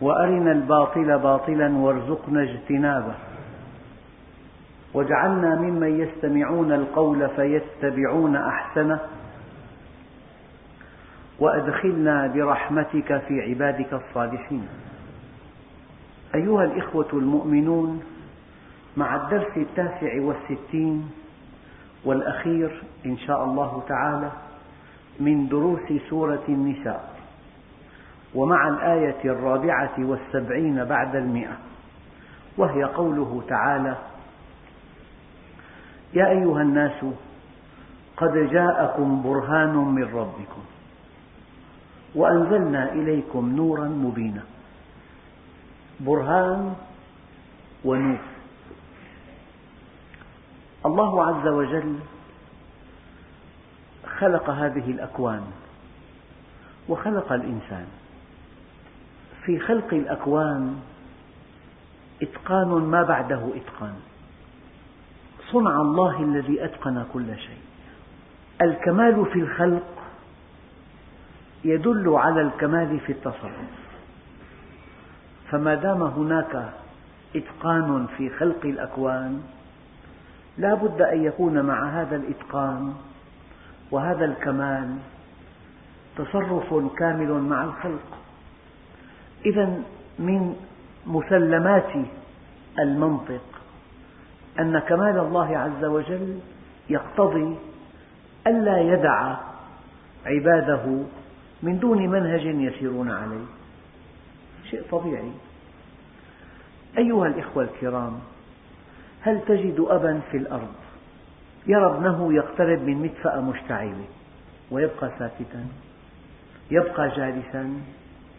وأرنا الباطل باطلا وارزقنا اجتنابه. واجعلنا ممن يستمعون القول فيتبعون أحسنه. وأدخلنا برحمتك في عبادك الصالحين. أيها الإخوة المؤمنون مع الدرس التاسع والستين والأخير إن شاء الله تعالى من دروس سورة النساء. ومع الآية الرابعة والسبعين بعد المئة. وهي قوله تعالى يا أيها الناس قد جاءكم برهان من ربكم وأنزلنا إليكم نورا مبينا. برهان ونور. الله عز وجل خلق هذه الأكوان وخلق الإنسان. في خلق الأكوان إتقان ما بعده إتقان. صنع الله الذي أتقن كل شيء. الكمال في الخلق يدل على الكمال في التصرف. فما دام هناك إتقان في خلق الأكوان لا بد أن يكون مع هذا الإتقان وهذا الكمال تصرف كامل مع الخلق. إذا من مسلمات المنطق أن كمال الله عز وجل يقتضي ألا يدع عباده من دون منهج يسيرون عليه. شيء طبيعي. أيها الإخوة الكرام هل تجد أبا في الأرض يرى ابنه يقترب من مدفأة مشتعلة ويبقى ساكتا يبقى جالسا؟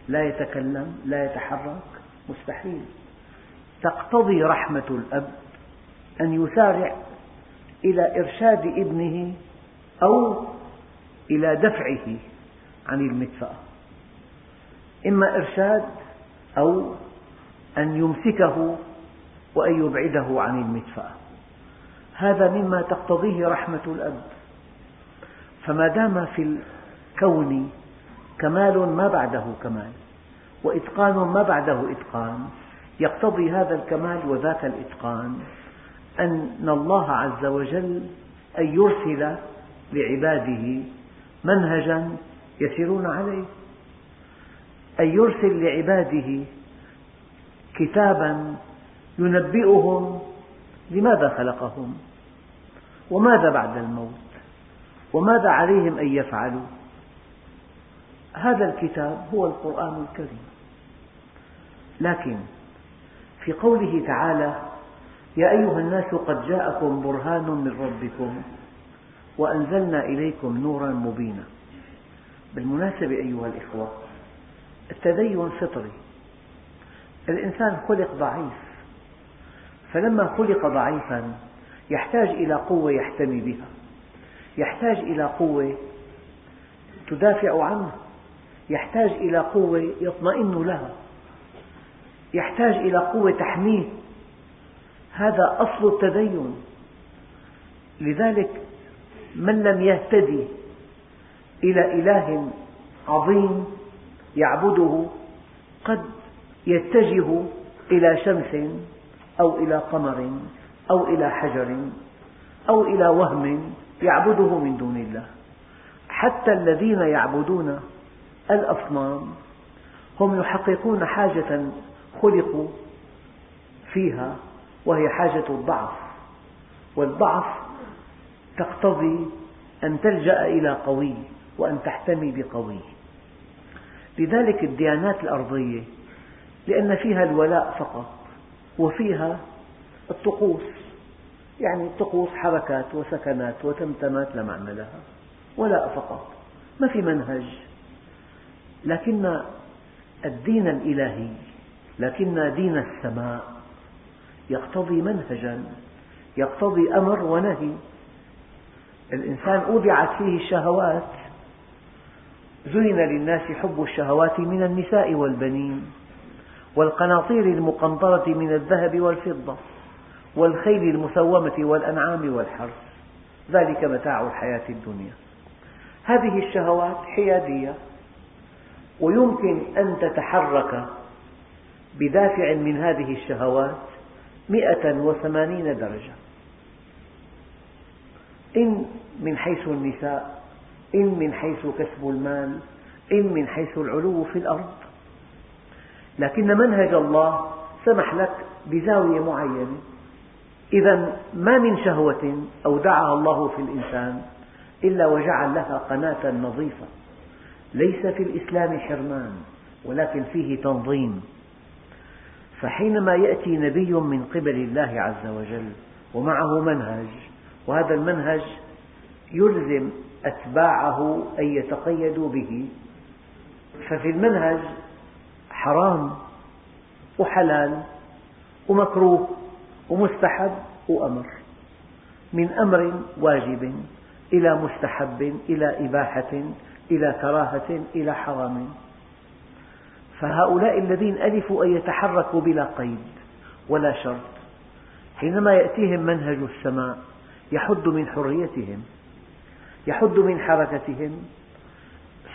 لا يتكلم لا يتحرك مستحيل. تقتضي رحمة الأب أن يسارع إلى إرشاد ابنه أو إلى دفعه عن المدفأة. إما إرشاد أو أن يمسكه وأن يبعده عن المدفأة. هذا مما تقتضيه رحمة الأب. فما دام في الكون كمال ما بعده كمال وإتقان ما بعده إتقان. يقتضي هذا الكمال وذاك الإتقان. أن الله عز وجل أن يرسل لعباده منهجا يسيرون عليه. أن يرسل لعباده كتابا ينبئهم لماذا خلقهم وماذا بعد الموت وماذا عليهم أن يفعلوا. هذا الكتاب هو القرآن الكريم. لكن في قوله تعالى يا أيها الناس قد جاءكم برهان من ربكم وأنزلنا إليكم نورا مبينا. بالمناسبة أيها الإخوة التدين فطري. الإنسان خلق ضعيف فلما خلق ضعيفا يحتاج إلى قوة يحتمي بها يحتاج إلى قوة تدافع عنه. يحتاج إلى قوة يطمئن لها. يحتاج إلى قوة تحميه. هذا أصل التدين. لذلك من لم يهتدي إلى إله عظيم يعبده قد يتجه إلى شمس أو إلى قمر أو إلى حجر أو إلى وهم يعبده من دون الله. حتى الذين يعبدون الأصنام هم يحققون حاجة خلقوا فيها وهي حاجة الضعف والضعف تقتضي أن تلجأ إلى قوي وأن تحتمي بقوي. لذلك الديانات الأرضية لأن فيها الولاء فقط وفيها الطقوس يعني الطقوس حركات وسكنات وتمتمات لا معنى لها ولاء فقط ما في منهج. لكن الدين الإلهي لكن دين السماء يقتضي منهجا يقتضي أمر ونهي. الإنسان أودعت فيه الشهوات زين للناس حب الشهوات من النساء والبنين والقناطير المقنطرة من الذهب والفضة والخيل المسومة والأنعام والحرث. ذلك متاع الحياة الدنيا. هذه الشهوات حيادية. ويمكن أن تتحرك بدافع من هذه الشهوات مئة وثمانين درجة. إن من حيث النساء إن من حيث كسب المال إن من حيث العلو في الأرض. لكن منهج الله سمح لك بزاوية معينة. إذا ما من شهوة أودعها الله في الإنسان إلا وجعل لها قناة نظيفة. ليس في الإسلام حرمان ولكن فيه تنظيم. فحينما يأتي نبي من قبل الله عز وجل ومعه منهج وهذا المنهج يلزم أتباعه أن يتقيدوا به. ففي المنهج حرام وحلال ومكروه ومستحب وأمر من أمر واجب إلى مستحب إلى إباحة إلى كراهة إلى حرام. فهؤلاء الذين ألفوا أن يتحركوا بلا قيد ولا شرط حينما يأتيهم منهج السماء يحد من حريتهم يحد من حركتهم.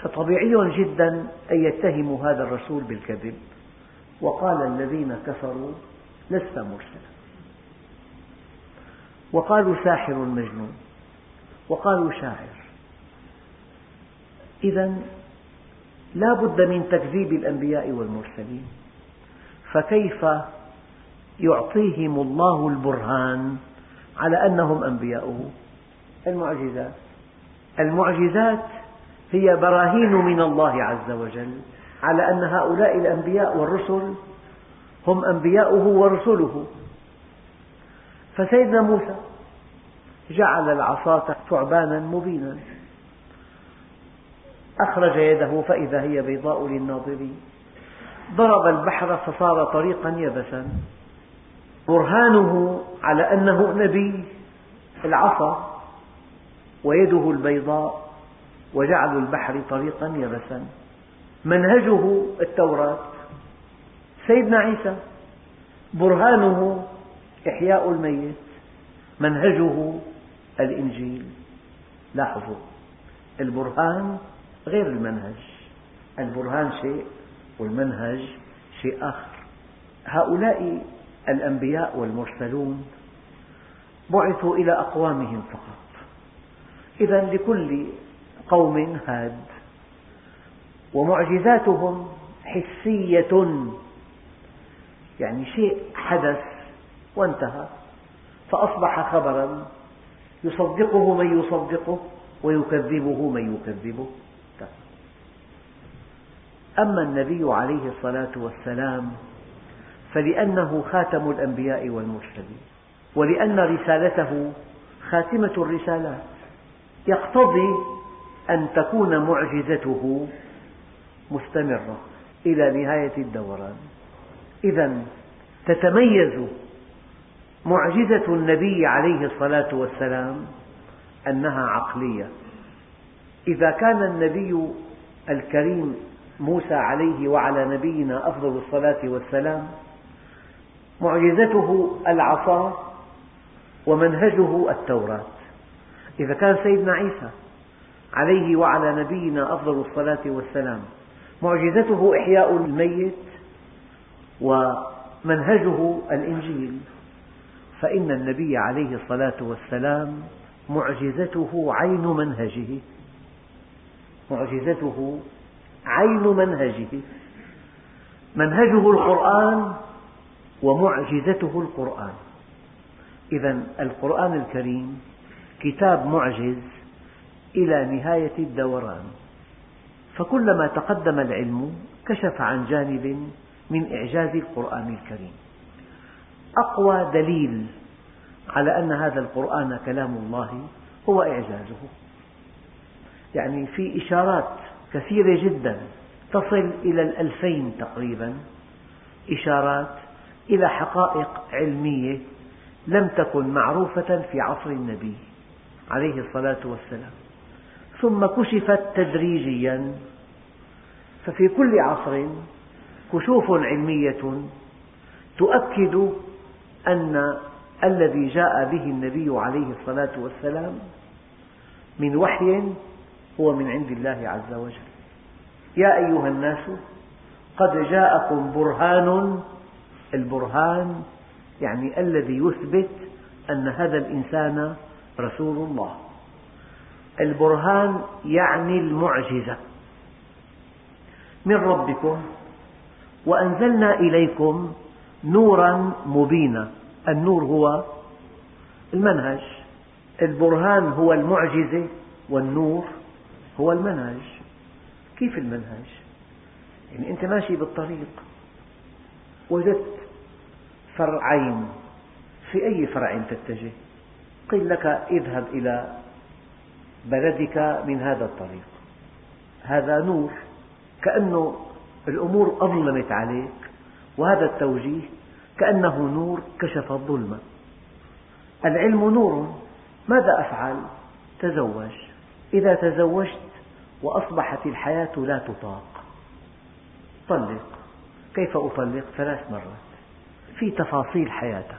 فطبيعي جدا أن يتهموا هذا الرسول بالكذب. وقال الذين كفروا لست مرسلا. وقالوا ساحر مجنون. وقالوا شاعر. إذا لا بد من تكذيب الأنبياء والمرسلين. فكيف يعطيهم الله البرهان على أنهم أنبياؤه؟ المعجزات. المعجزات هي براهين من الله عز وجل على أن هؤلاء الأنبياء والرسل هم أنبياؤه ورسله. فسيدنا موسى جعل العصا ثعبانا مبينا. أخرج يده فإذا هي بيضاء للناظرين ضرب البحر فصار طريقا يبسا. برهانه على أنه نبي العصا ويده البيضاء وجعل البحر طريقا يبسا. منهجه التوراة. سيدنا عيسى. برهانه إحياء الميت. منهجه الإنجيل. لاحظوا. البرهان غير المنهج. البرهان شيء والمنهج شيء آخر. هؤلاء الأنبياء والمرسلون بعثوا إلى أقوامهم فقط. إذا لكل قوم هاد. ومعجزاتهم حسية. يعني شيء حدث وانتهى. فأصبح خبرا يصدقه من يصدقه ويكذبه من يكذبه. أما النبي عليه الصلاة والسلام فلأنه خاتم الأنبياء والمرسلين ولأن رسالته خاتمة الرسالات. يقتضي أن تكون معجزته مستمرة إلى نهاية الدوران. إذا تتميز معجزة النبي عليه الصلاة والسلام أنها عقلية. إذا كان النبي الكريم موسى عليه وعلى نبينا أفضل الصلاة والسلام معجزته العصا ومنهجه التوراة. إذا كان سيدنا عيسى عليه وعلى نبينا أفضل الصلاة والسلام معجزته إحياء الميت ومنهجه الإنجيل. فإن النبي عليه الصلاة والسلام معجزته عين منهجه. معجزته عين منهجه. منهجه القرآن ومعجزته القرآن. إذا القرآن الكريم كتاب معجز إلى نهاية الدوران. فكلما تقدم العلم كشف عن جانب من إعجاز القرآن الكريم. أقوى دليل على أن هذا القرآن كلام الله هو إعجازه. يعني في إشارات كثيرة جدا. تصل إلى الألفين تقريبا. إشارات إلى حقائق علمية لم تكن معروفة في عصر النبي عليه الصلاة والسلام. ثم كشفت تدريجيا. ففي كل عصر كشوف علمية تؤكد أن الذي جاء به النبي عليه الصلاة والسلام من وحي هو من عند الله عز وجل. يا أيها الناس قد جاءكم برهان البرهان يعني الذي يثبت أن هذا الإنسان رسول الله. البرهان يعني المعجزة. من ربكم وأنزلنا إليكم نورا مبينا. النور هو المنهج. البرهان هو المعجزة والنور هو المنهج. كيف المنهج؟ يعني أنت ماشي بالطريق وجدت فرعين في أي فرع تتجه؟ قيل لك اذهب إلى بلدك من هذا الطريق. هذا نور. كأنه الأمور أظلمت عليك. وهذا التوجيه كأنه نور كشف الظلمة العلم نور. ماذا أفعل؟ تزوج. إذا تزوجت وأصبحت الحياة لا تطاق. طلق. كيف أطلق؟ ثلاث مرات. في تفاصيل حياتك.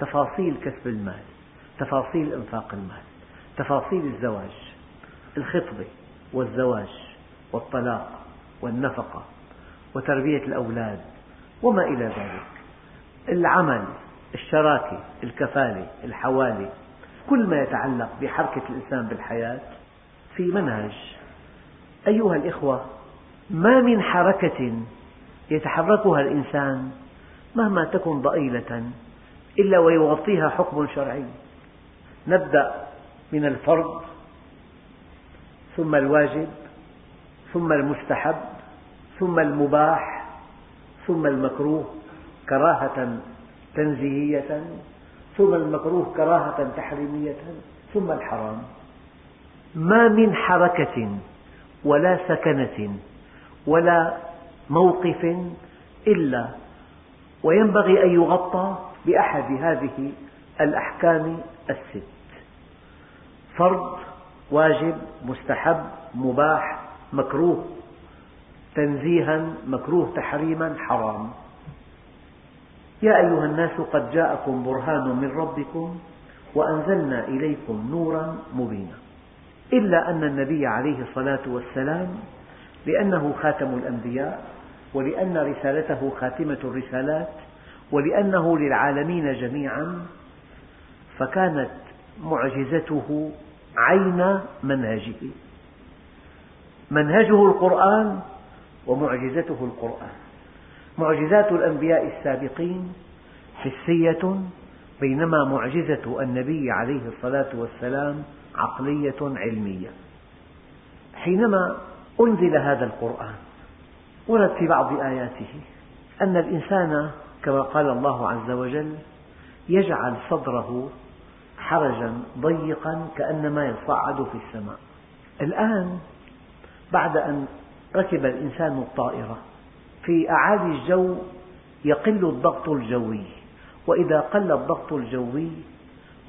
تفاصيل كسب المال. تفاصيل إنفاق المال. تفاصيل الزواج. الخطبة والزواج والطلاق والنفقة وتربية الأولاد وما إلى ذلك. العمل الشراكة الكفالة الحوالي كل ما يتعلق بحركة الإنسان بالحياة في منهج أيها الإخوة ما من حركة يتحركها الإنسان مهما تكن ضئيلة إلا ويغطيها حكم شرعي. نبدأ من الفرض ثم الواجب ثم المستحب ثم المباح ثم المكروه كراهة تنزيهية ثم المكروه كراهة تحريمية ثم الحرام. ما من حركة ولا سكنة ولا موقف إلا وينبغي أن يغطى بأحد هذه الأحكام الست. فرض واجب مستحب مباح مكروه تنزيها مكروه تحريما حرام. يا أيها الناس قد جاءكم برهان من ربكم وأنزلنا إليكم نورا مبينا. إلا أن النبي عليه الصلاة والسلام لأنه خاتم الأنبياء ولأن رسالته خاتمة الرسالات ولأنه للعالمين جميعا فكانت معجزته عين منهجه. منهجه القرآن ومعجزته القرآن. معجزات الأنبياء السابقين حسية بينما معجزة النبي عليه الصلاة والسلام عقلية علمية. حينما أنزل هذا القرآن ورد في بعض آياته أن الإنسان كما قال الله عز وجل يجعل صدره حرجا ضيقا كأنما يصعد في السماء. الآن بعد أن ركب الإنسان الطائرة في أعالي الجو يقل الضغط الجوي وإذا قل الضغط الجوي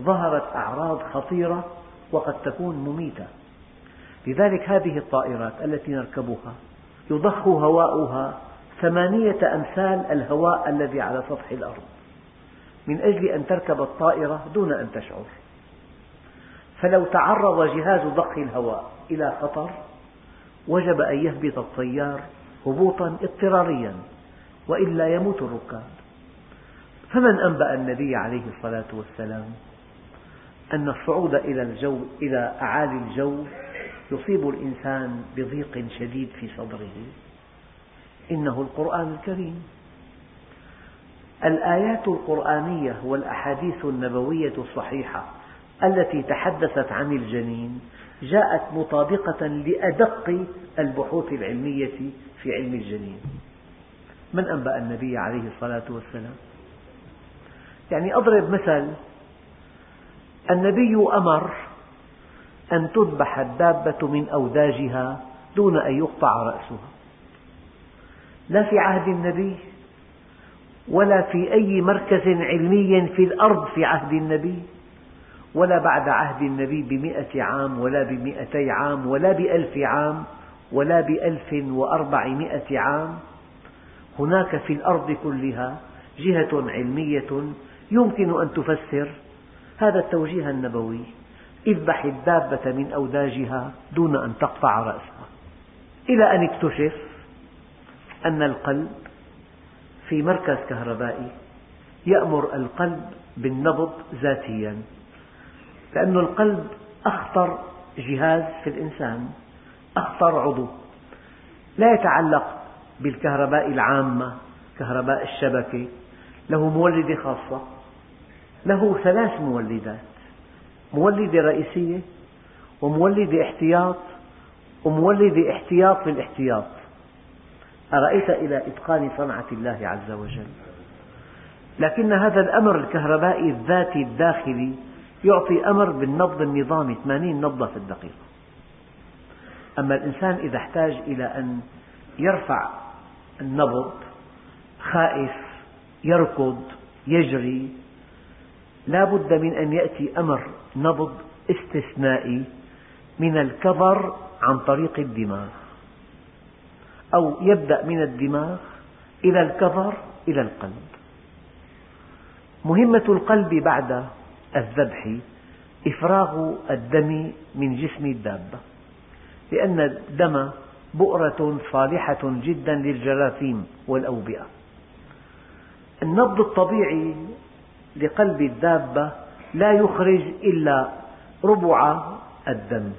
ظهرت أعراض خطيرة وقد تكون مميتة. لذلك هذه الطائرات التي نركبها يضخ هواؤها ثمانية أمثال الهواء الذي على سطح الأرض من أجل أن تركب الطائرة دون أن تشعر. فلو تعرض جهاز ضخ الهواء إلى خطر وجب أن يهبط الطيار هبوطا اضطراريا وإلا يموت الركاب. فمن أنبأ النبي عليه الصلاة والسلام؟ أن الصعود إلى الجو إلى أعالي الجو يصيب الإنسان بضيق شديد في صدره. إنه القرآن الكريم. الآيات القرآنية والأحاديث النبوية الصحيحة التي تحدثت عن الجنين جاءت مطابقة لأدق البحوث العلمية في علم الجنين. من أنبأ النبي عليه الصلاة والسلام؟ يعني أضرب مثل النبي أمر أن تذبح الدابة من أوداجها دون أن يقطع رأسها. لا في عهد النبي ولا في أي مركز علمي في الأرض في عهد النبي ولا بعد عهد النبي بمئة عام ولا بمئتي عام ولا بألف عام ولا بألف وأربعمائة عام. هناك في الأرض كلها جهة علمية يمكن أن تفسر هذا التوجيه النبوي. اذبح الدابة من أوداجها دون أن تقطع رأسها. إلى أن اكتشف أن القلب في مركز كهربائي يأمر القلب بالنبض ذاتيا لأن القلب أخطر جهاز في الإنسان أخطر عضو. لا يتعلق بالكهرباء العامة كهرباء الشبكة له مولدة خاصة. له ثلاث مولدات مولدة رئيسية ومولدة احتياط ومولدة احتياط للاحتياط. أرأيت إلى إتقان صنعة الله عز وجل. لكن هذا الأمر الكهربائي الذاتي الداخلي يعطي أمر بالنبض النظامي 80 نبضة في الدقيقة. أما الإنسان إذا احتاج إلى أن يرفع النبض خائف يركض يجري لا بد من أن يأتي أمر نبض استثنائي من الكظر عن طريق الدماغ. أو يبدأ من الدماغ إلى الكظر إلى القلب. مهمة القلب بعد الذبح إفراغ الدم من جسم الدابة لأن الدم بؤرة صالحة جدا للجراثيم والأوبئة. النبض الطبيعي لقلب الدابة لا يخرج إلا ربع الدم.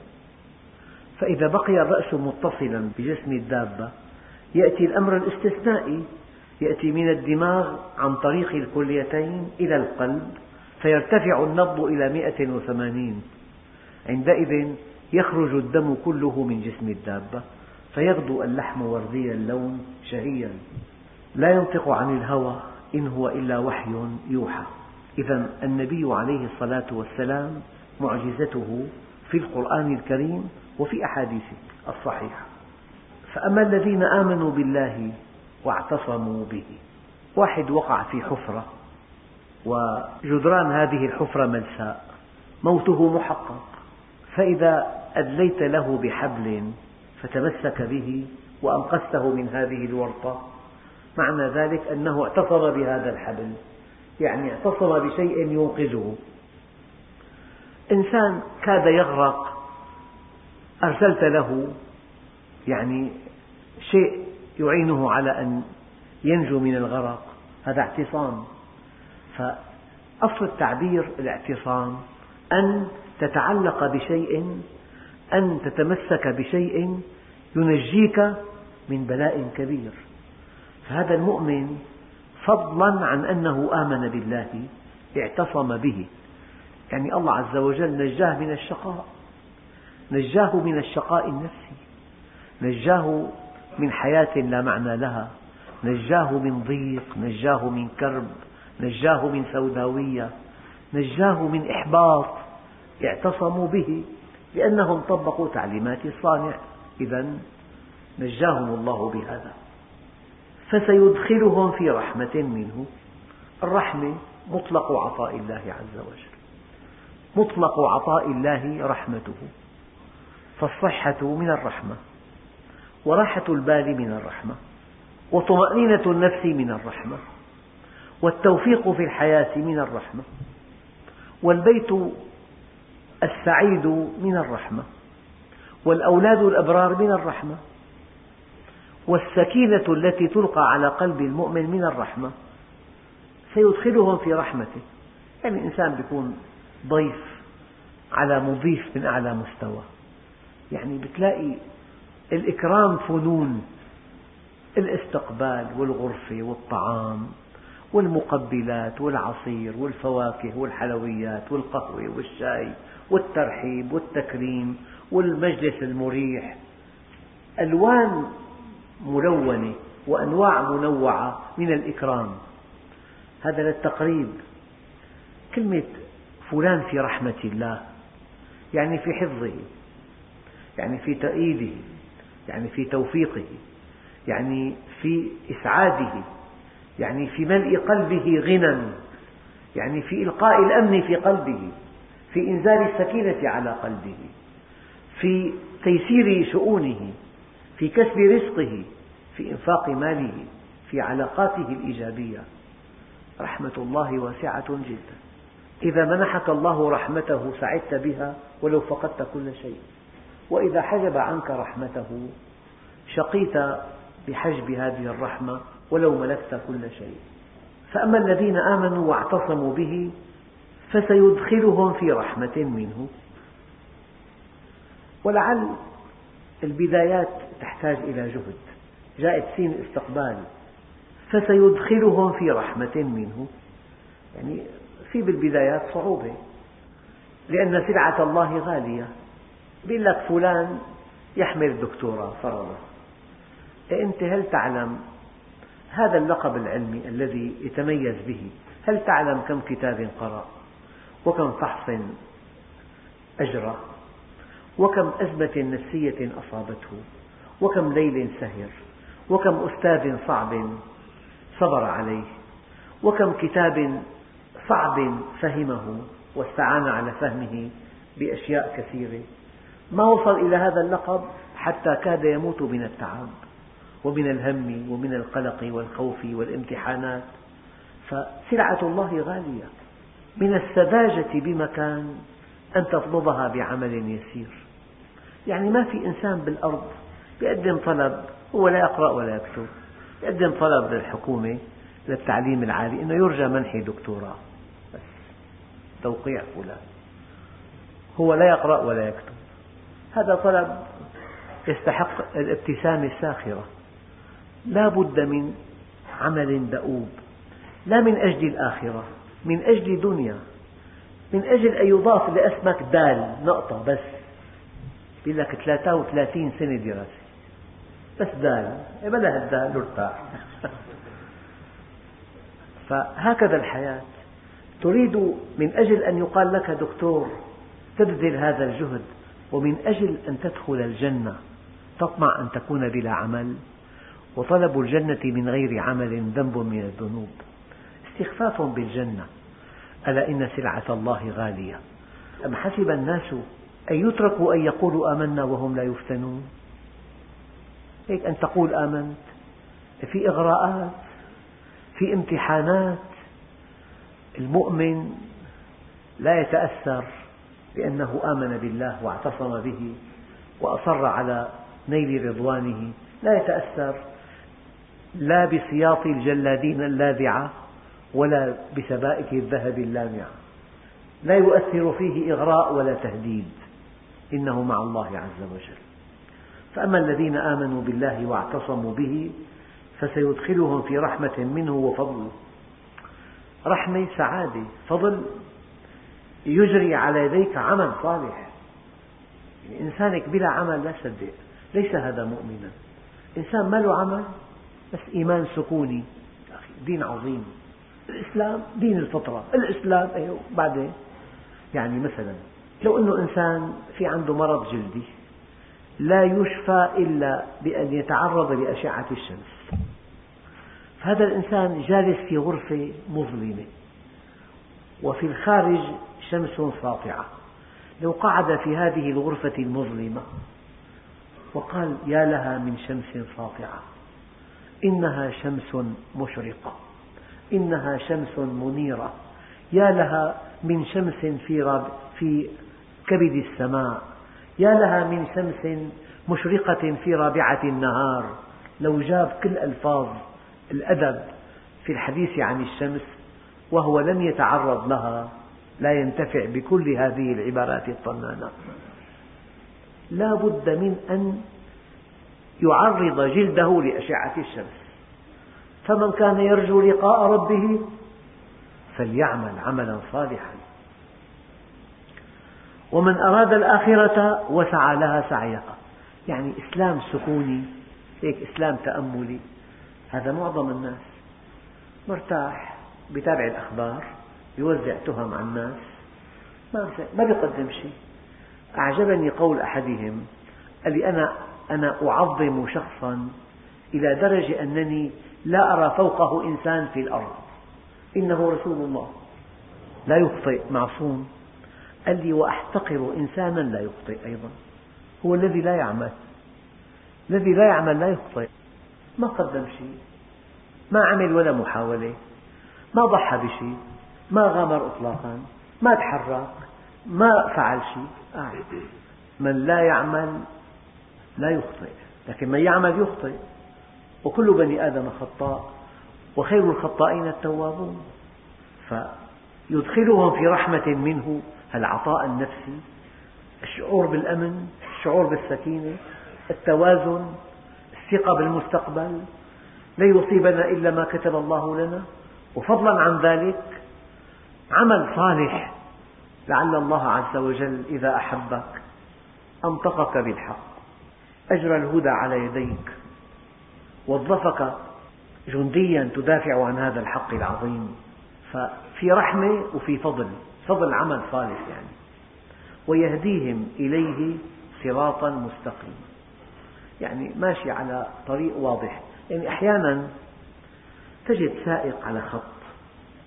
فإذا بقي الرأس متصلا بجسم الدابة يأتي الأمر الاستثنائي. يأتي من الدماغ عن طريق الكليتين إلى القلب فيرتفع النبض إلى 180 عندئذ يخرج الدم كله من جسم الدابة فيغدو اللحم وردي اللون شهيا. لا ينطق عن الهوى إن هو إلا وحي يوحى. إذا النبي عليه الصلاة والسلام معجزته في القرآن الكريم وفي أحاديثه الصحيحة. فأما الذين آمنوا بالله واعتصموا به واحد وقع في حفرة وجدران هذه الحفرة ملساء موته محقق فإذا أدليت له بحبل فتمسك به وأنقذته من هذه الورطة معنى ذلك أنه اعتصم بهذا الحبل. يعني اعتصم بشيء ينقذه. إنسان كاد يغرق أرسلت له يعني شيء يعينه على أن ينجو من الغرق هذا اعتصام. فأصل التعبير الاعتصام أن تتعلق بشيء أن تتمسك بشيء ينجيك من بلاء كبير. فهذا المؤمن فضلا عن أنه آمن بالله اعتصم به. يعني الله عز وجل نجاه من الشقاء نجاه من الشقاء النفسي نجاه من حياة لا معنى لها نجاه من ضيق نجاه من كرب نجاه من سوداوية نجاه من إحباط اعتصموا به لأنهم طبقوا تعليمات الصانع. إذا نجاهم الله بهذا. فسيدخلهم في رحمة منه. الرحمة مطلق عطاء الله عز وجل. مطلق عطاء الله رحمته. فالصحة من الرحمة وراحة البال من الرحمة وطمأنينة النفس من الرحمة والتوفيق في الحياة من الرحمة والبيت السعيد من الرحمة والأولاد الأبرار من الرحمة والسكينة التي تلقى على قلب المؤمن من الرحمة سيدخلهم في رحمته. يعني إنسان يكون ضيف على مضيف من أعلى مستوى. يعني بتلاقي الإكرام فنون الاستقبال والغرفة والطعام والمقبلات والعصير والفواكه والحلويات والقهوة والشاي والترحيب والتكريم والمجلس المريح. ألوان ملونة وأنواع منوعة من الإكرام. هذا للتقريب. كلمة فلان في رحمة الله يعني في حفظه يعني في تأييده يعني في توفيقه يعني في إسعاده يعني في ملء قلبه غنى يعني في إلقاء الأمن في قلبه في إنزال السكينة على قلبه في تيسير شؤونه. في كسب رزقه في إنفاق ماله في علاقاته الإيجابية. رحمة الله واسعة جدا. إذا منحك الله رحمته سعدت بها ولو فقدت كل شيء. وإذا حجب عنك رحمته شقيت بحجب هذه الرحمة ولو ملكت كل شيء. فأما الذين آمنوا واعتصموا به فسيدخلهم في رحمة منه. ولعل البدايات تحتاج إلى جهد. جاءت سين استقبال. فسيدخلهم في رحمة منه. يعني في بالبدايات صعوبة. لأن سلعة الله غالية. بيقول لك فلان يحمل دكتوراه فرضا أنت هل تعلم هذا اللقب العلمي الذي يتميز به؟ هل تعلم كم كتاب قرأ؟ وكم فحص أجرى؟ وكم أزمة نفسية أصابته وكم ليل سهر وكم أستاذ صعب صبر عليه وكم كتاب صعب فهمه واستعان على فهمه بأشياء كثيرة. ما وصل إلى هذا اللقب حتى كاد يموت من التعب ومن الهم ومن القلق والخوف والامتحانات. فسلعة الله غالية. من السذاجة بمكان أن تطلبها بعمل يسير. يعني ما في إنسان بالأرض يقدم طلب هو لا يقرأ ولا يكتب يقدم طلب للحكومة للتعليم العالي أنه يرجى منحي دكتوراه. بس توقيع فلان هو لا يقرأ ولا يكتب. هذا طلب يستحق الابتسامة الساخرة. لا بد من عمل دؤوب لا من أجل الآخرة من أجل دنيا. من أجل أن يضاف لاسمك دال نقطة بس. يقول لك 33 سنة دراسة. بس دال. إيه بلا الدال ارتاح فهكذا الحياة. تريد من أجل أن يقال لك دكتور تبذل هذا الجهد ومن أجل أن تدخل الجنة تطمع أن تكون بلا عمل. وطلب الجنة من غير عمل ذنب من الذنوب. استخفاف بالجنة. ألا إن سلعة الله غالية. أم حسب الناس أن يتركوا أن يقولوا آمنا وهم لا يفتنون؟ هيك أن تقول آمنت. في إغراءات في امتحانات المؤمن لا يتأثر بأنه آمن بالله واعتصم به وأصر على نيل رضوانه لا يتأثر. لا بسياط الجلادين اللاذعة ولا بسبائك الذهب اللامعة لا يؤثر فيه إغراء ولا تهديد. إنه مع الله عز وجل. فأما الذين آمنوا بالله واعتصموا به فسيدخلهم في رحمة منه وفضل. رحمة سعادة فضل يجري على يديك عمل صالح. يعني إنسانك بلا عمل لا تصدق ليس هذا مؤمنا. إنسان ما له عمل بس إيمان سكوني. دين عظيم. الإسلام دين الفطرة. الإسلام أيوه بعدين يعني مثلا لو أنه إنسان في عنده مرض جلدي لا يشفى إلا بأن يتعرض لأشعة الشمس. فهذا الإنسان جالس في غرفة مظلمة وفي الخارج شمس ساطعة. لو قعد في هذه الغرفة المظلمة وقال يا لها من شمس ساطعة إنها شمس مشرقة. إنها شمس منيرة. يا لها من شمس في, في كبد السماء. يا لها من شمس مشرقة في رابعة النهار. لو جاب كل ألفاظ الأدب في الحديث عن الشمس وهو لم يتعرض لها لا ينتفع بكل هذه العبارات الطنانة. لا بد من أن يعرض جلده لأشعة الشمس. فمن كان يرجو لقاء ربه فليعمل عملا صالحا. ومن أراد الآخرة وسعى لها سعيها يعني إسلام سكوني هيك إسلام تأملي. هذا معظم الناس مرتاح بتابع الأخبار يوزع تهم على الناس. ما ما بيقدم شيء. أعجبني قول أحدهم قال لي أنا أنا أعظم شخصا إلى درجة أنني لا أرى فوقه إنسان في الأرض. إنه رسول الله. لا يخطئ معصوم. قال لي وأحتقر إنسانا لا يخطئ أيضا. هو الذي لا يعمل. الذي لا يعمل لا يخطئ. ما قدم شيء. ما عمل ولا محاولة. ما ضحى بشيء. ما غامر إطلاقا. ما تحرك. ما فعل شيء. آه. من لا يعمل لا يخطئ. لكن من يعمل يخطئ. وكل بني آدم خطاء وخير الخطائين التوابون. فيدخلهم في رحمة منه العطاء النفسي الشعور بالأمن الشعور بالسكينة التوازن الثقة بالمستقبل. لن يصيبنا إلا ما كتب الله لنا. وفضلا عن ذلك عمل صالح لعل الله عز وجل إذا أحبك أنطقك بالحق. أجرى الهدى على يديك. وظفك جنديا تدافع عن هذا الحق العظيم. ففي رحمة وفي فضل فضل عمل صالح يعني. ويهديهم إليه صراطا مستقيما يعني ماشي على طريق واضح. يعني أحيانا تجد سائق على خط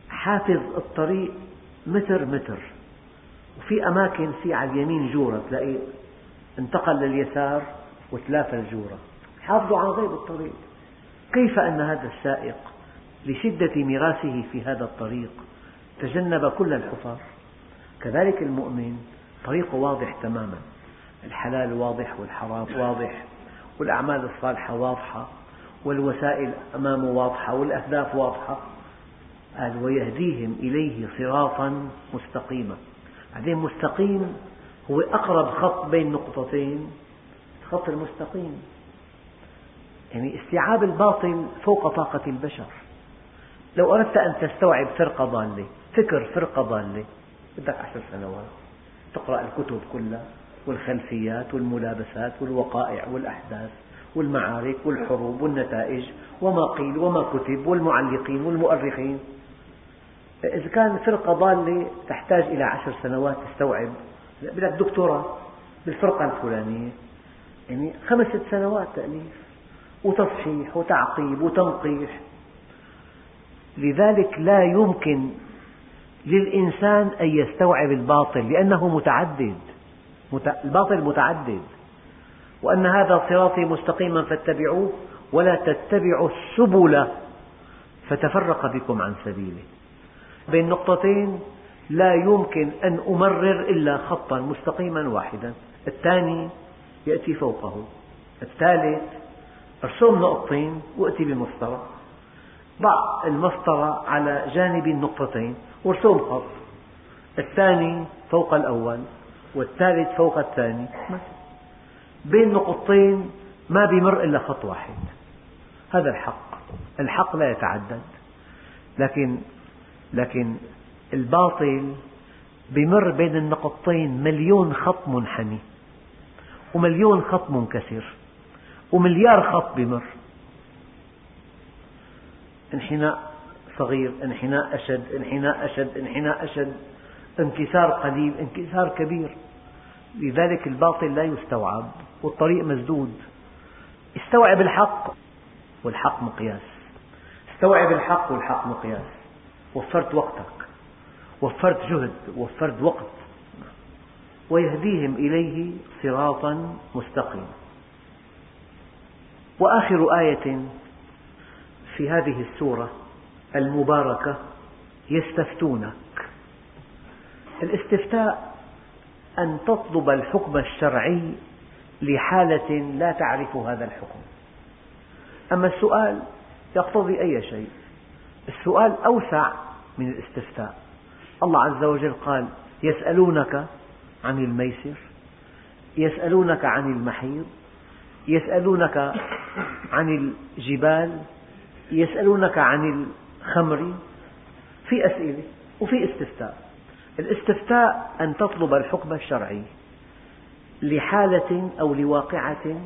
حافظ الطريق متر متر. وفي أماكن في على اليمين جورة تلاقي انتقل لليسار وتلافى الجورة. حافظوا على غيب الطريق. كيف أن هذا السائق لشدة ميراثه في هذا الطريق تجنب كل الحفر كذلك المؤمن طريقه واضح تماما. الحلال واضح والحرام واضح والأعمال الصالحة واضحة والوسائل أمامه واضحة والأهداف واضحة. قال ويهديهم إليه صراطا مستقيما. بعدين مستقيم هو أقرب خط بين نقطتين الخط المستقيم. يعني استيعاب الباطل فوق طاقة البشر. لو أردت أن تستوعب فرقة ضالة فكر فرقة ضالة. بدك عشر سنوات. تقرأ الكتب كلها والخلفيات والملابسات والوقائع والأحداث والمعارك والحروب والنتائج وما قيل وما كتب والمعلقين والمؤرخين. إذا كان فرقة ضالة تحتاج إلى عشر سنوات تستوعب. بدك دكتوراه بالفرقة الفلانية. يعني خمسة سنوات تأليف. وتصحيح وتعقيب وتنقيح. لذلك لا يمكن للإنسان أن يستوعب الباطل لأنه متعدد الباطل متعدد. وأن هذا صراطي مستقيما فاتبعوه ولا تتبعوا السبل فتفرق بكم عن سبيله. بين نقطتين لا يمكن أن أمرر إلا خطا مستقيما واحدا. الثاني يأتي فوقه الثالث ارسم نقطتين وأتي بمسطرة. ضع المسطرة على جانب النقطتين وارسم خط الثاني فوق الأول والثالث فوق الثاني. بين نقطتين ما بيمر إلا خط واحد. هذا الحق. الحق لا يتعدد. لكن لكن الباطل بمر بين النقطتين مليون خط منحني ومليون خط منكسر. ومليار خط بمر انحناء صغير انحناء أشد انحناء أشد انحناء أشد. انكسار قليل انكسار كبير. لذلك الباطل لا يستوعب والطريق مسدود. استوعب الحق والحق مقياس. استوعب الحق والحق مقياس. وفرت وقتك. وفرت جهد وفرت وقت. ويهديهم إليه صراطا مستقيما وآخر آية في هذه السورة المباركة يستفتونك. الاستفتاء أن تطلب الحكم الشرعي لحالة لا تعرف هذا الحكم. أما السؤال يقتضي أي شيء؟ السؤال أوسع من الاستفتاء. الله عز وجل قال يسألونك عن الميسر يسألونك عن المحيض يسألونك عن الجبال يسألونك عن الخمر في أسئلة وفي استفتاء. الاستفتاء أن تطلب الحكم الشرعي لحالة أو لواقعة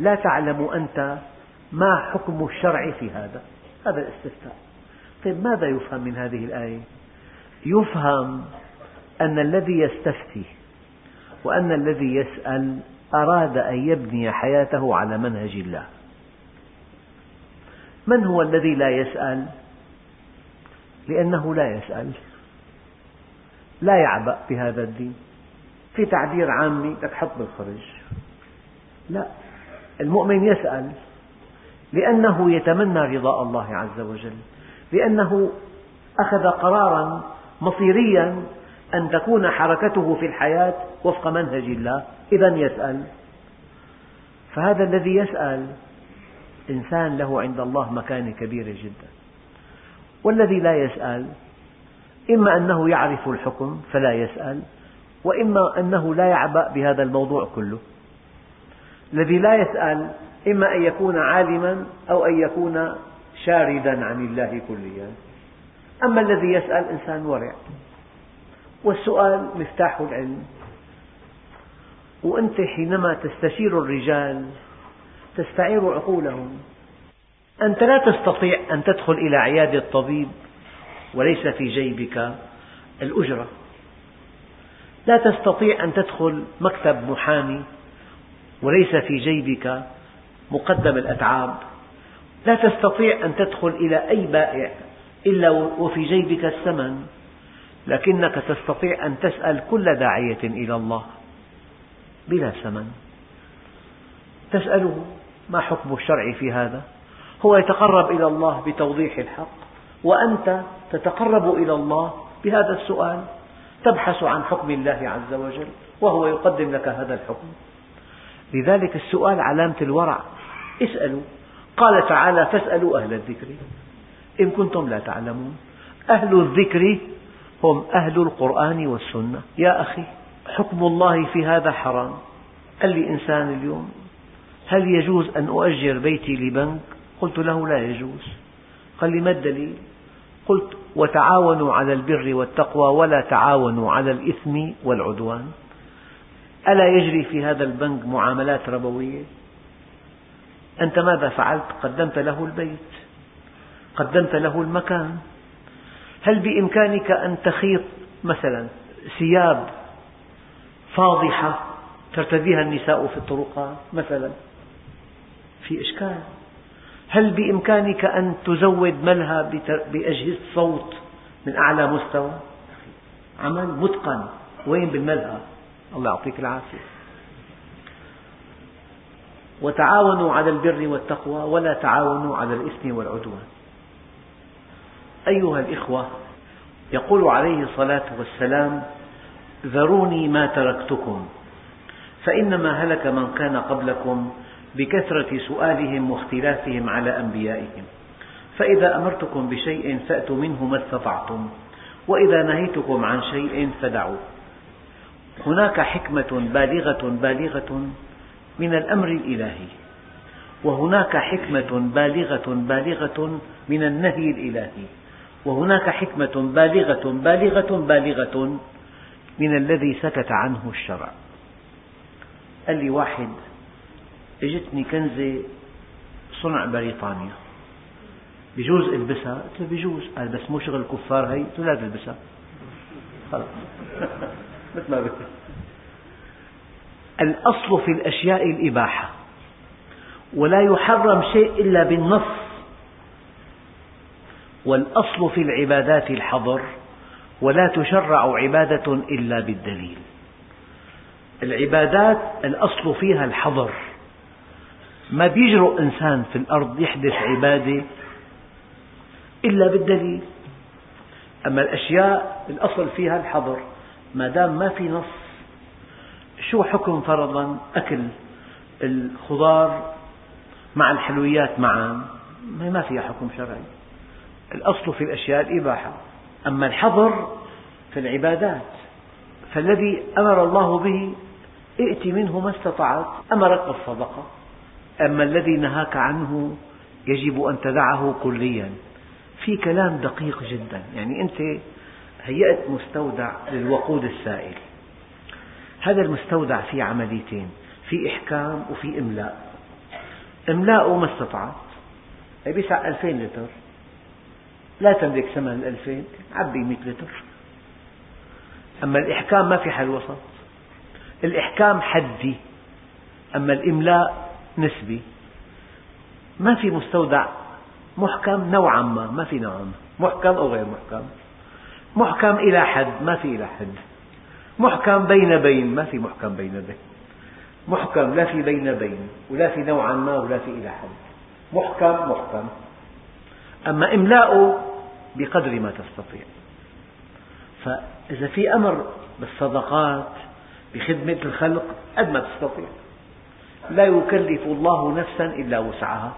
لا تعلم أنت ما حكم الشرع في هذا. هذا الاستفتاء. طيب ماذا يفهم من هذه الآية؟ يفهم أن الذي يستفتي وأن الذي يسأل أراد أن يبني حياته على منهج الله. من هو الذي لا يسأل؟ لأنه لا يسأل. لا يعبأ بهذا الدين. في تعبير عامي لك حط بالخرج لا. المؤمن يسأل. لأنه يتمنى رضاء الله عز وجل. لأنه أخذ قرارا مصيريا أن تكون حركته في الحياة وفق منهج الله. إذا يسأل. فهذا الذي يسأل إنسان له عند الله مكانة كبيرة جدا. والذي لا يسأل إما أنه يعرف الحكم فلا يسأل وإما أنه لا يعبأ بهذا الموضوع كله. الذي لا يسأل إما أن يكون عالما أو أن يكون شاردا عن الله كليا. أما الذي يسأل إنسان ورع. والسؤال مفتاح العلم. وأنت حينما تستشير الرجال تستعير عقولهم. أنت لا تستطيع أن تدخل إلى عيادة طبيب وليس في جيبك الأجرة. لا تستطيع أن تدخل مكتب محامي وليس في جيبك مقدم الأتعاب. لا تستطيع أن تدخل إلى أي بائع إلا وفي جيبك الثمن. لكنك تستطيع أن تسأل كل داعية إلى الله بلا ثمن. تسأله ما حكم الشرع في هذا؟ هو يتقرب إلى الله بتوضيح الحق وأنت تتقرب إلى الله بهذا السؤال. تبحث عن حكم الله عز وجل وهو يقدم لك هذا الحكم. لذلك السؤال علامة الورع. اسألوا. قال تعالى فاسألوا أهل الذكر. إن كنتم لا تعلمون. أهل الذكر هم أهل القرآن والسنة يا أخي حكم الله في هذا حرام. قال لي إنسان اليوم هل يجوز أن أؤجر بيتي لبنك؟ قلت له لا يجوز. قال لي ما الدليل؟ قلت وتعاونوا على البر والتقوى ولا تعاونوا على الإثم والعدوان. ألا يجري في هذا البنك معاملات ربوية؟ أنت ماذا فعلت؟ قدمت له البيت قدمت له المكان. هل بإمكانك أن تخيط مثلا ثياب فاضحة ترتديها النساء في الطرقات مثلا في إشكال؟ هل بإمكانك أن تزود ملهى بأجهزة صوت من أعلى مستوى؟ عمل متقن. وين بالملهى الله يعطيك العافية. وتعاونوا على البر والتقوى ولا تعاونوا على الإثم والعدوان. أيها الإخوة يقول عليه الصلاة والسلام ذروني ما تركتكم فإنما هلك من كان قبلكم بكثرة سؤالهم واختلافهم على أنبيائهم. فإذا أمرتكم بشيء فأتوا منه ما استطعتم وإذا نهيتكم عن شيء فدعوه هناك حكمة بالغة بالغة من الأمر الإلهي وهناك حكمة بالغة بالغة من النهي الإلهي. وهناك حكمة بالغة بالغة بالغة من الذي سكت عنه الشرع. قال لي واحد اجتني كنزة صنع بريطانيا. بجوز البسها؟ قلت له بجوز. قال بس مو شغل الكفار هي قلت له لا تلبسها. خلاص. مثل ما الأصل في الأشياء الإباحة ولا يحرم شيء إلا بالنص. والأصل في العبادات الحظر ولا تشرع عبادة إلا بالدليل. العبادات الأصل فيها الحظر ما بيجرؤ إنسان في الأرض يحدث عبادة إلا بالدليل. أما الأشياء الأصل فيها الحظر ما دام ما في نص شو حكم فرضا أكل الخضار مع الحلويات معا؟ ما فيها حكم شرعي. الأصل في الأشياء الإباحة. أما الحظر في العبادات فالذي أمر الله به ائت منه ما استطعت أمرك بالصدقة أما الذي نهاك عنه يجب أن تدعه كليا. في كلام دقيق جدا. يعني أنت هيأت مستودع للوقود السائل. هذا المستودع فيه عمليتين في إحكام وفي إملاء. إملاء ما استطعت. بيسع ألفين لتر. لا تملك ثمن الألفين عبي مئة لتر. أما الإحكام ما في حل وسط. الإحكام حدي. أما الإملاء نسبي. ما في مستودع. محكم نوعا ما ما في نوعا ما. محكم أو غير محكم. محكم إلى حد ما في إلى حد. محكم بين بين ما في محكم بين بين. محكم لا في بين بين ولا في نوعا ما ولا في إلى حد. محكم محكم. أما إملاؤه بقدر ما تستطيع. فإذا في أمر بالصدقات بخدمة الخلق قد ما تستطيع. لا يكلف الله نفسا إلا وسعها.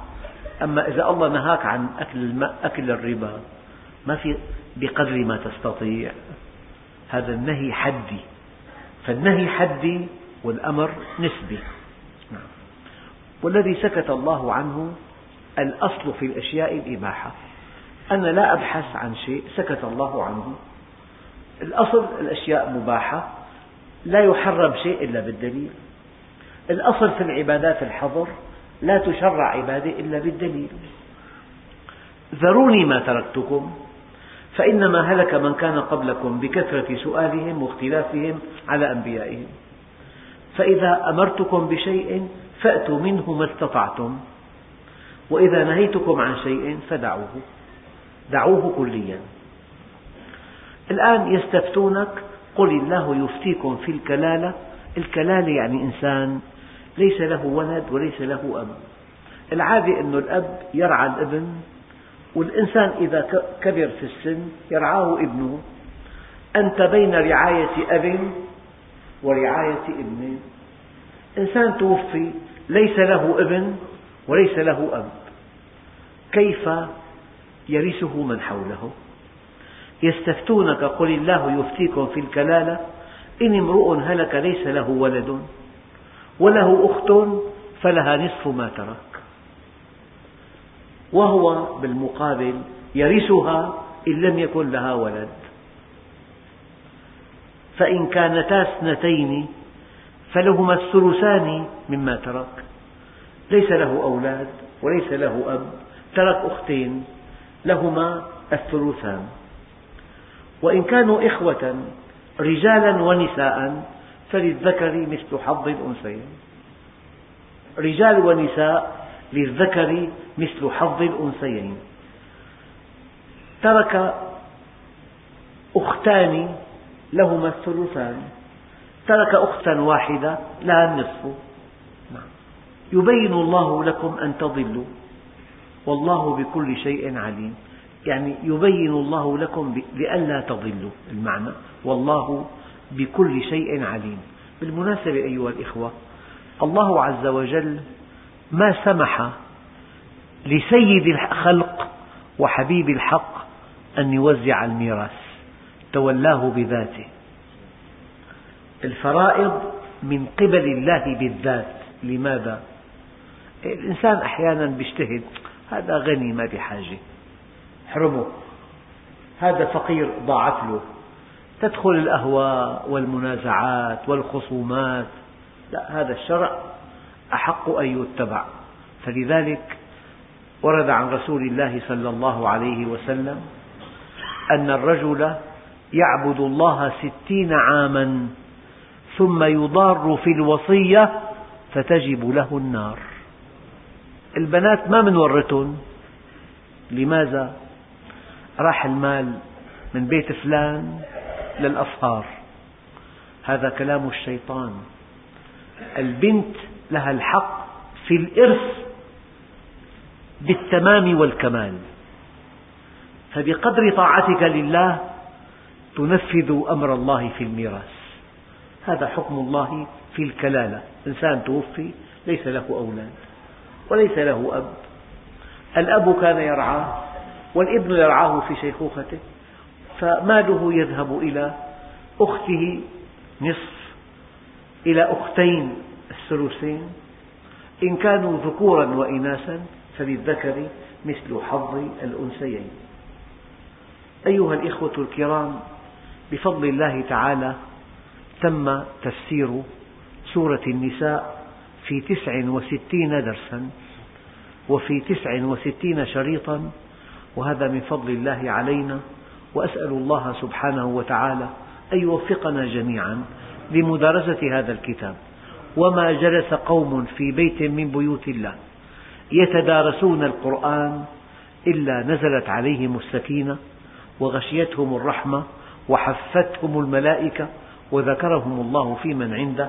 أما إذا الله نهاك عن أكل, أكل الربا ما في بقدر ما تستطيع. هذا النهي حدي. فالنهي حدي والأمر نسبي. نعم. والذي سكت الله عنه الأصل في الأشياء الإباحة. أنا لا أبحث عن شيء سكت الله عنه. الأصل الأشياء مباحة لا يحرم شيء إلا بالدليل. الأصل في العبادات الحظر لا تشرع عبادة إلا بالدليل. ذروني ما تركتكم فإنما هلك من كان قبلكم بكثرة سؤالهم واختلافهم على أنبيائهم. فإذا أمرتكم بشيء فأتوا منه ما استطعتم وإذا نهيتكم عن شيء فدعوه. دعوه كليا. الآن يستفتونك قل الله يفتيكم في الكلالة. الكلالة يعني إنسان ليس له ولد وليس له أب. العادة أن الأب يرعى الابن والإنسان إذا كبر في السن يرعاه ابنه. أنت بين رعاية أب ورعاية ابن. إنسان توفي ليس له ابن وليس له أب. كيف يرثه من حوله. يستفتونك قل الله يفتيكم في الكلالة. إن امرؤ هلك ليس له ولد وله أخت فلها نصف ما ترك. وهو بالمقابل يرثها إن لم يكن لها ولد. فإن كانتا اثنتين فلهما الثلثان مما ترك. ليس له أولاد وليس له أب. ترك أختين. لهما الثلثان. وإن كانوا إخوة رجالا ونساء فللذكر مثل حظ الأنثيين. رجال ونساء للذكر مثل حظ الأنثيين. ترك أختان لهما الثلثان. ترك أختا واحدة لها النصف. نعم. يبين الله لكم أن تضلوا. والله بكل شيء عليم. يعني يبين الله لكم لئلا تضلوا المعنى. والله بكل شيء عليم. بالمناسبة أيها الإخوة الله عز وجل ما سمح لسيد الخلق وحبيب الحق أن يوزع الميراث. تولاه بذاته. الفرائض من قبل الله بالذات. لماذا؟ الإنسان أحيانا يجتهد هذا غني ما بحاجة. احرمه. هذا فقير ضاعت له. تدخل الأهواء والمنازعات والخصومات. لا هذا الشرع أحق أن يتبع. فلذلك ورد عن رسول الله صلى الله عليه وسلم أن الرجل يعبد الله ستين عاما ثم يضار في الوصية فتجب له النار. البنات ما منورثهم لماذا؟ راح المال من بيت فلان للأصهار هذا كلام الشيطان. البنت لها الحق في الإرث بالتمام والكمال. فبقدر طاعتك لله تنفذ أمر الله في الميراث. هذا حكم الله في الكلالة. إنسان توفي ليس له أولاد. وليس له أب. الأب كان يرعاه والابن يرعاه في شيخوخته فماله يذهب إلى أخته نصف إلى أختين الثلثين. إن كانوا ذكورا وإناثا فللذكر مثل حظ الأنثيين. أيها الإخوة الكرام بفضل الله تعالى تم تفسير سورة النساء في تسع وستين درسا وفي تسع وستين شريطا وهذا من فضل الله علينا وأسأل الله سبحانه وتعالى أن يوفقنا جميعا لمدارسة هذا الكتاب. وما جلس قوم في بيت من بيوت الله يتدارسون القرآن إلا نزلت عليهم السكينة وغشيتهم الرحمة وحفتهم الملائكة وذكرهم الله في من عنده.